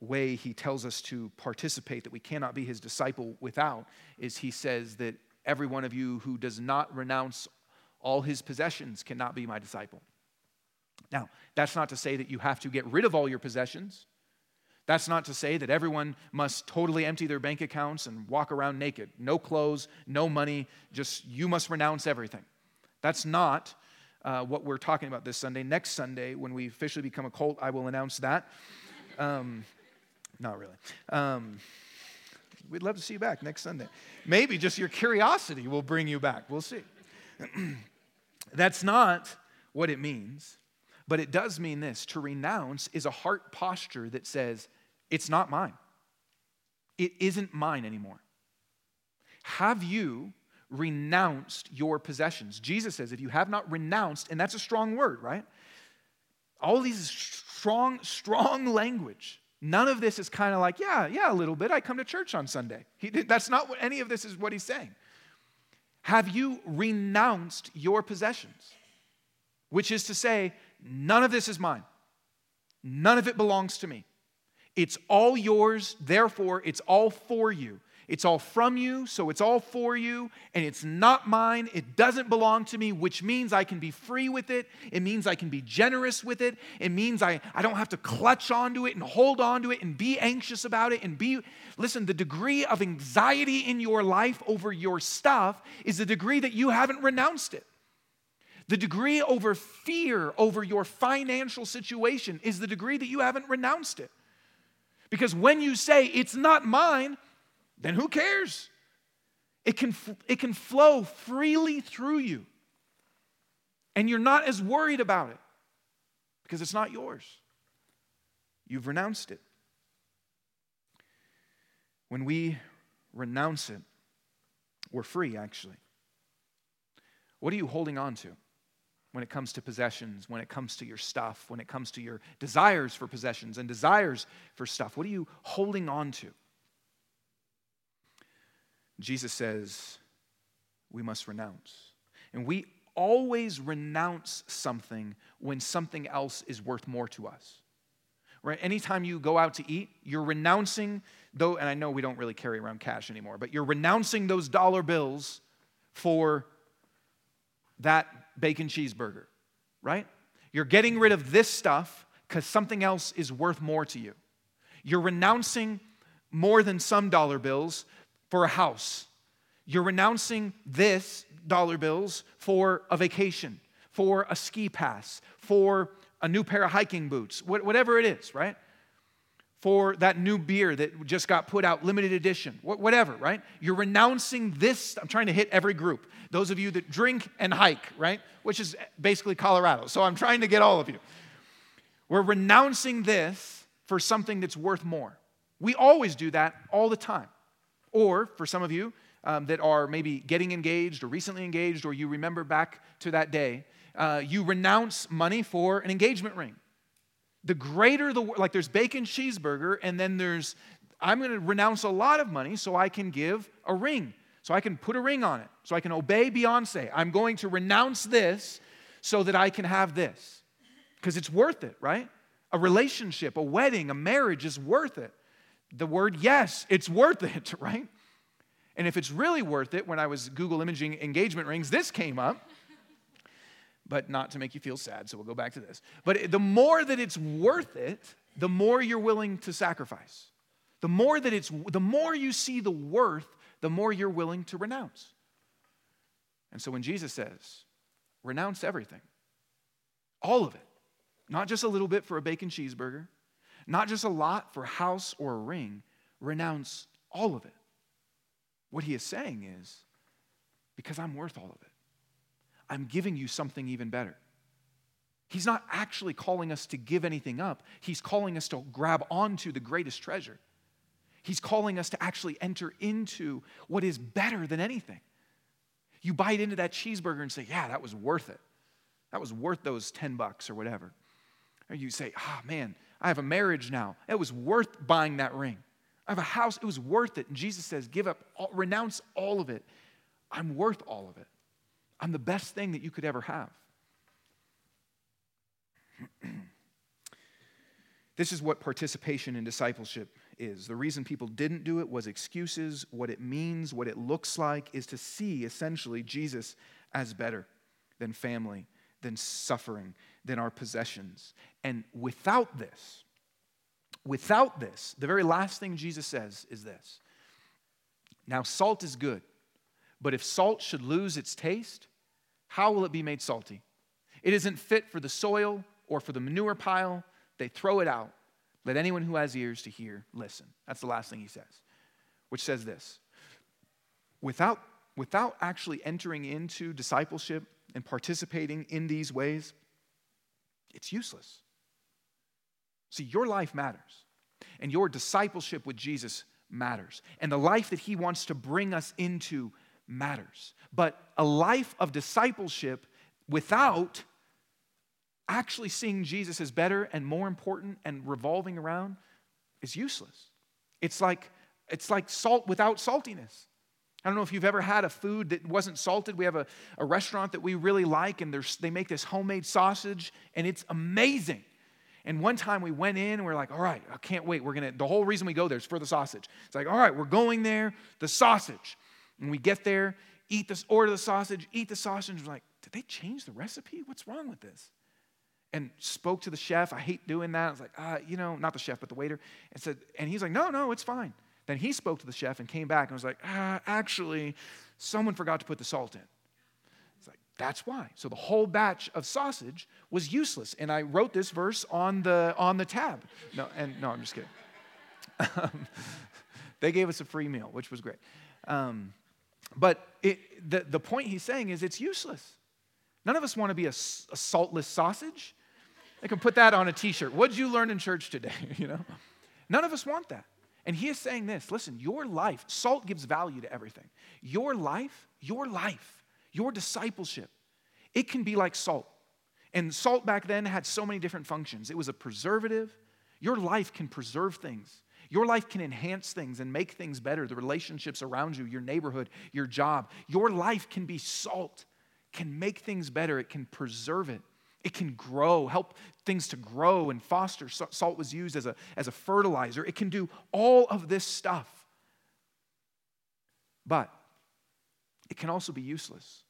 way He tells us to participate, that we cannot be His disciple without, is He says that every one of you who does not renounce all his possessions cannot be my disciple. Now, that's not to say that you have to get rid of all your possessions. That's not to say that everyone must totally empty their bank accounts and walk around naked. No clothes, no money, just you must renounce everything. That's not uh, what we're talking about this Sunday. Next Sunday, when we officially become a cult, I will announce that. Um, not really. Um, we'd love to see you back next Sunday. Maybe just your curiosity will bring you back. We'll see. That's not what it means. But it does mean this to renounce is a heart posture that says, it's not mine. It isn't mine anymore. Have you renounced your possessions? Jesus says, if you have not renounced, and that's a strong word, right? All these strong, strong language. None of this is kind of like, yeah, yeah, a little bit. I come to church on Sunday. He, that's not what any of this is what he's saying. Have you renounced your possessions? Which is to say, None of this is mine. None of it belongs to me. It's all yours, therefore, it's all for you. It's all from you, so it's all for you, and it's not mine. It doesn't belong to me, which means I can be free with it. It means I can be generous with it. It means I, I don't have to clutch onto it and hold onto it and be anxious about it and be. Listen, the degree of anxiety in your life over your stuff is the degree that you haven't renounced it. The degree over fear over your financial situation is the degree that you haven't renounced it. Because when you say, it's not mine, then who cares? It can, it can flow freely through you. And you're not as worried about it because it's not yours. You've renounced it. When we renounce it, we're free, actually. What are you holding on to? when it comes to possessions, when it comes to your stuff, when it comes to your desires for possessions and desires for stuff? What are you holding on to? Jesus says we must renounce. And we always renounce something when something else is worth more to us. Right? Anytime you go out to eat, you're renouncing though and I know we don't really carry around cash anymore, but you're renouncing those dollar bills for that bacon cheeseburger, right? You're getting rid of this stuff because something else is worth more to you. You're renouncing more than some dollar bills for a house. You're renouncing this dollar bills for a vacation, for a ski pass, for a new pair of hiking boots, whatever it is, right? For that new beer that just got put out, limited edition, whatever, right? You're renouncing this. I'm trying to hit every group those of you that drink and hike, right? Which is basically Colorado. So I'm trying to get all of you. We're renouncing this for something that's worth more. We always do that all the time. Or for some of you um, that are maybe getting engaged or recently engaged, or you remember back to that day, uh, you renounce money for an engagement ring. The greater the, like there's bacon cheeseburger, and then there's, I'm to renounce a lot of money so I can give a ring so I can put a ring on it, so I can obey Beyonce. I'm going to renounce this so that I can have this. Because it's worth it, right? A relationship, a wedding, a marriage is worth it. The word yes, it's worth it, right? And if it's really worth it, when I was Google imaging engagement rings, this came up. But not to make you feel sad, so we'll go back to this. But the more that it's worth it, the more you're willing to sacrifice. The more that it's the more you see the worth the more you're willing to renounce. And so when Jesus says, renounce everything, all of it, not just a little bit for a bacon cheeseburger, Not just a lot for house or a ring, renounce all of it. What he is saying is, because I'm worth all of it, I'm giving you something even better. He's not actually calling us to give anything up, he's calling us to grab onto the greatest treasure. He's calling us to actually enter into what is better than anything. You bite into that cheeseburger and say, Yeah, that was worth it. That was worth those 10 bucks or whatever. Or you say, Ah, oh, man, I have a marriage now. It was worth buying that ring. I have a house. It was worth it. And Jesus says, Give up, all, renounce all of it. I'm worth all of it. I'm the best thing that you could ever have. this is what participation in discipleship is. The reason people didn't do it was excuses. What it means, what it looks like, is to see essentially Jesus as better than family, than suffering, than our possessions. And without this, without this, the very last thing Jesus says is this Now, salt is good, but if salt should lose its taste, how will it be made salty? It isn't fit for the soil or for the manure pile. They throw it out. Let anyone who has ears to hear listen. That's the last thing he says, which says this without, without actually entering into discipleship and participating in these ways, it's useless. See, your life matters, and your discipleship with Jesus matters, and the life that he wants to bring us into matters. But a life of discipleship without actually seeing Jesus as better and more important and revolving around is useless. It's like, it's like salt without saltiness. I don't know if you've ever had a food that wasn't salted. We have a, a restaurant that we really like, and they make this homemade sausage, and it's amazing. And one time we went in and we are like, all right, I can't wait. We're gonna, the whole reason we go there is for the sausage. It's like, all right, we're going there, the sausage. And we get there, eat this, order the sausage, eat the sausage. We're like, did they change the recipe? What's wrong with this? and spoke to the chef. I hate doing that. I was like, uh, you know, not the chef, but the waiter, and said, and he's like, no, no, it's fine. Then he spoke to the chef and came back and was like, ah, actually, someone forgot to put the salt in. It's like, that's why. So the whole batch of sausage was useless. And I wrote this verse on the on the tab. No, and no, I'm just kidding. Um, they gave us a free meal, which was great. Um, but it, the, the point he's saying is it's useless. None of us want to be a, a saltless sausage. They can put that on a t-shirt. What did you learn in church today? you know? None of us want that. And he is saying this, listen, your life, salt gives value to everything. Your life, your life, your discipleship, it can be like salt. And salt back then had so many different functions. It was a preservative. Your life can preserve things. Your life can enhance things and make things better, the relationships around you, your neighborhood, your job. Your life can be salt, can make things better, it can preserve it. It can grow, help things to grow and foster. Salt was used as a, as a fertilizer. It can do all of this stuff. But it can also be useless.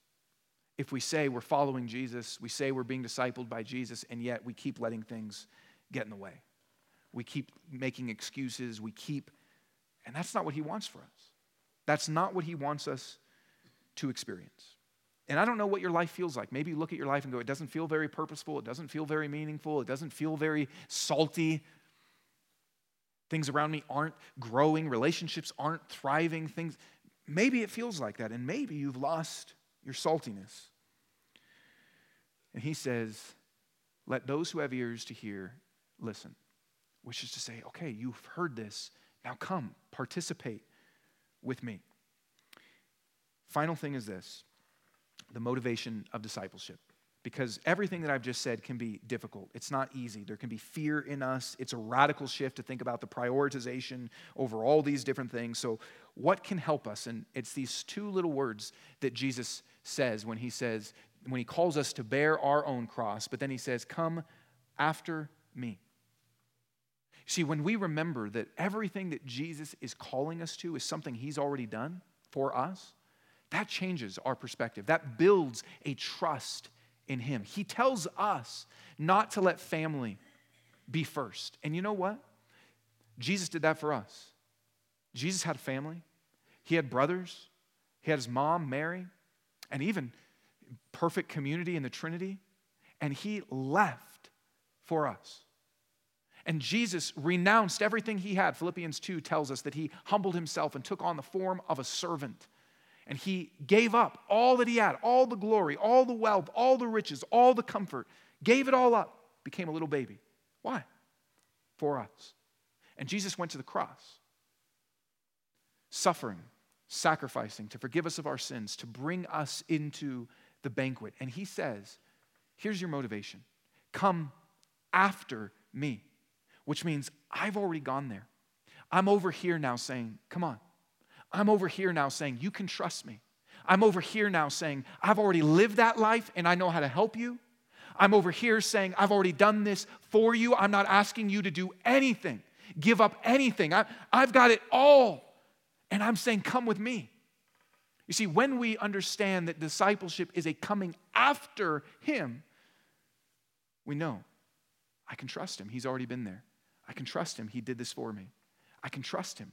If we say we're following Jesus, we say we're being discipled by Jesus, and yet we keep letting things get in the way. We keep making excuses. We keep, and that's not what He wants for us. That's not what He wants us to experience. And I don't know what your life feels like. Maybe you look at your life and go, it doesn't feel very purposeful. It doesn't feel very meaningful. It doesn't feel very salty. Things around me aren't growing. Relationships aren't thriving. Things, maybe it feels like that. And maybe you've lost your saltiness. And he says, let those who have ears to hear listen, which is to say, okay, you've heard this. Now come, participate with me. Final thing is this the motivation of discipleship. Because everything that I've just said can be difficult. It's not easy. There can be fear in us. It's a radical shift to think about the prioritization over all these different things. So, what can help us? And it's these two little words that Jesus says when he says, when he calls us to bear our own cross, but then he says, Come after me. See, when we remember that everything that Jesus is calling us to is something he's already done for us, that changes our perspective. That builds a trust in Him. He tells us not to let family be first. And you know what? Jesus did that for us. Jesus had a family, He had brothers, He had His mom, Mary, and even perfect community in the Trinity. And He left for us. And Jesus renounced everything he had. Philippians 2 tells us that he humbled himself and took on the form of a servant. And he gave up all that he had, all the glory, all the wealth, all the riches, all the comfort, gave it all up, became a little baby. Why? For us. And Jesus went to the cross, suffering, sacrificing to forgive us of our sins, to bring us into the banquet. And he says, Here's your motivation come after me, which means I've already gone there. I'm over here now saying, Come on. I'm over here now saying, You can trust me. I'm over here now saying, I've already lived that life and I know how to help you. I'm over here saying, I've already done this for you. I'm not asking you to do anything, give up anything. I, have got it all. And I'm saying, Come with me. You see, when we understand that discipleship is a coming after Him, we know I can trust Him. He's already been there. I can trust Him. He did this for me. I can trust Him.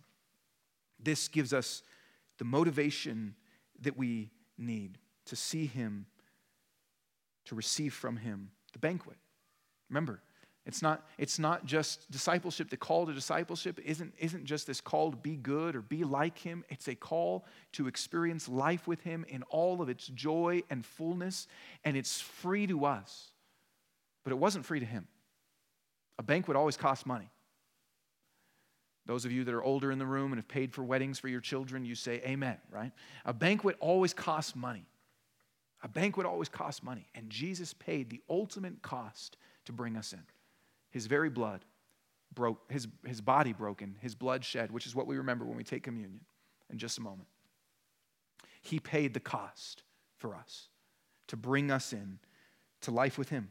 This gives us the motivation that we need to see Him, to receive from Him the banquet. Remember, it's not, it's not just discipleship. The call to discipleship isn't, isn't just this call to be good or be like Him. It's a call to experience life with Him in all of its joy and fullness, and it's free to us. But it wasn't free to Him. A banquet always costs money. Those of you that are older in the room and have paid for weddings for your children, you say amen, right? A banquet always costs money. A banquet always costs money. And Jesus paid the ultimate cost to bring us in. His very blood broke, his, his body broken, his blood shed, which is what we remember when we take communion in just a moment. He paid the cost for us to bring us in to life with Him,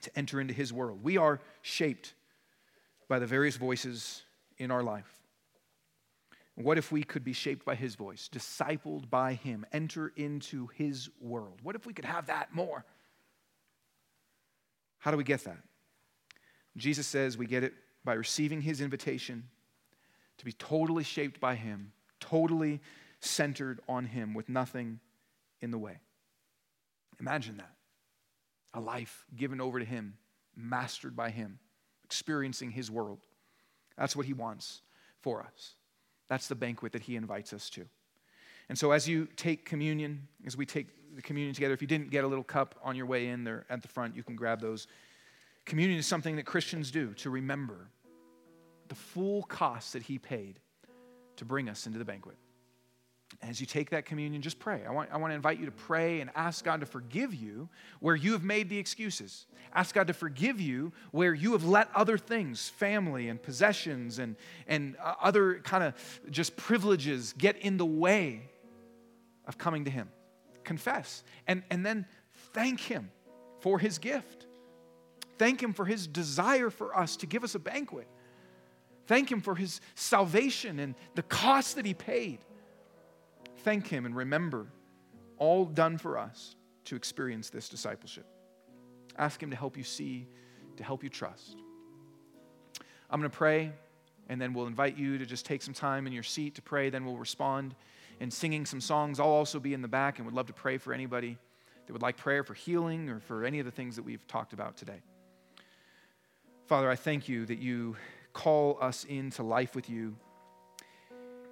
to enter into His world. We are shaped by the various voices in our life? What if we could be shaped by His voice, discipled by Him, enter into His world? What if we could have that more? How do we get that? Jesus says we get it by receiving His invitation to be totally shaped by Him, totally centered on Him with nothing in the way. Imagine that. A life given over to Him, mastered by Him, experiencing His world. That's what he wants for us. That's the banquet that he invites us to. And so, as you take communion, as we take the communion together, if you didn't get a little cup on your way in there at the front, you can grab those. Communion is something that Christians do to remember the full cost that he paid to bring us into the banquet. As you take that communion, just pray. I want, I want to invite you to pray and ask God to forgive you where you have made the excuses. Ask God to forgive you where you have let other things, family and possessions and, and uh, other kind of just privileges, get in the way of coming to Him. Confess. And, and then thank Him for His gift. Thank Him for His desire for us to give us a banquet. Thank Him for His salvation and the cost that He paid thank Him and remember all done for us to experience this discipleship. Ask Him to help you see, to help you trust. I'm going to pray, and then we'll invite you to just take some time in your seat to pray. Then we'll respond in singing some songs. I'll also be in the back and would love to pray for anybody that would like prayer for healing or for any of the things that we've talked about today. Father, I thank you that you call us into life with you,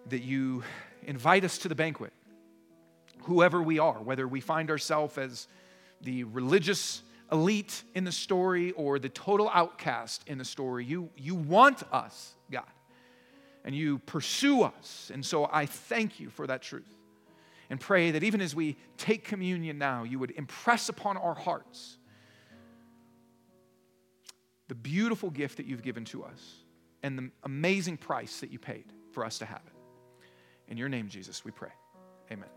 that you invite us to the banquet, whoever we are, whether we find ourselves as the religious elite in the story or the total outcast in the story. You, you want us, God, and you pursue us. And so I thank you for that truth and pray that even as we take communion now, you would impress upon our hearts the beautiful gift that you've given to us and the amazing price that you paid for us to have it. In your name, Jesus, we pray. Amen.